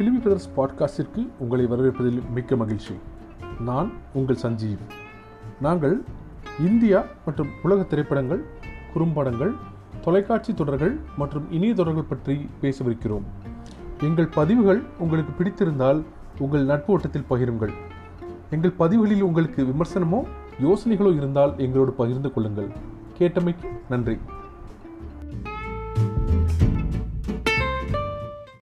Filmy brothers பாட்காஸ்டிற்கு உங்களை வரவேற்பதில் மிக்க மகிழ்ச்சி. நான் உங்கள் சஞ்சீவ். நாங்கள் இந்தியா மற்றும் உலக திரைப்படங்கள் குறும்படங்கள் தொலைக்காட்சி தொடர்கள் மற்றும் இணைய தொடர்கள் பற்றி பேசவிருக்கிறோம். எங்கள் பதிவுகள் உங்களுக்கு பிடித்திருந்தால் உங்கள் நட்பு ஓட்டத்தில் பகிருங்கள். எங்கள் பதிவுகளில் உங்களுக்கு விமர்சனமோ யோசனைகளோ இருந்தால் எங்களோடு பகிர்ந்து கொள்ளுங்கள். கேட்டமைக்கு நன்றி.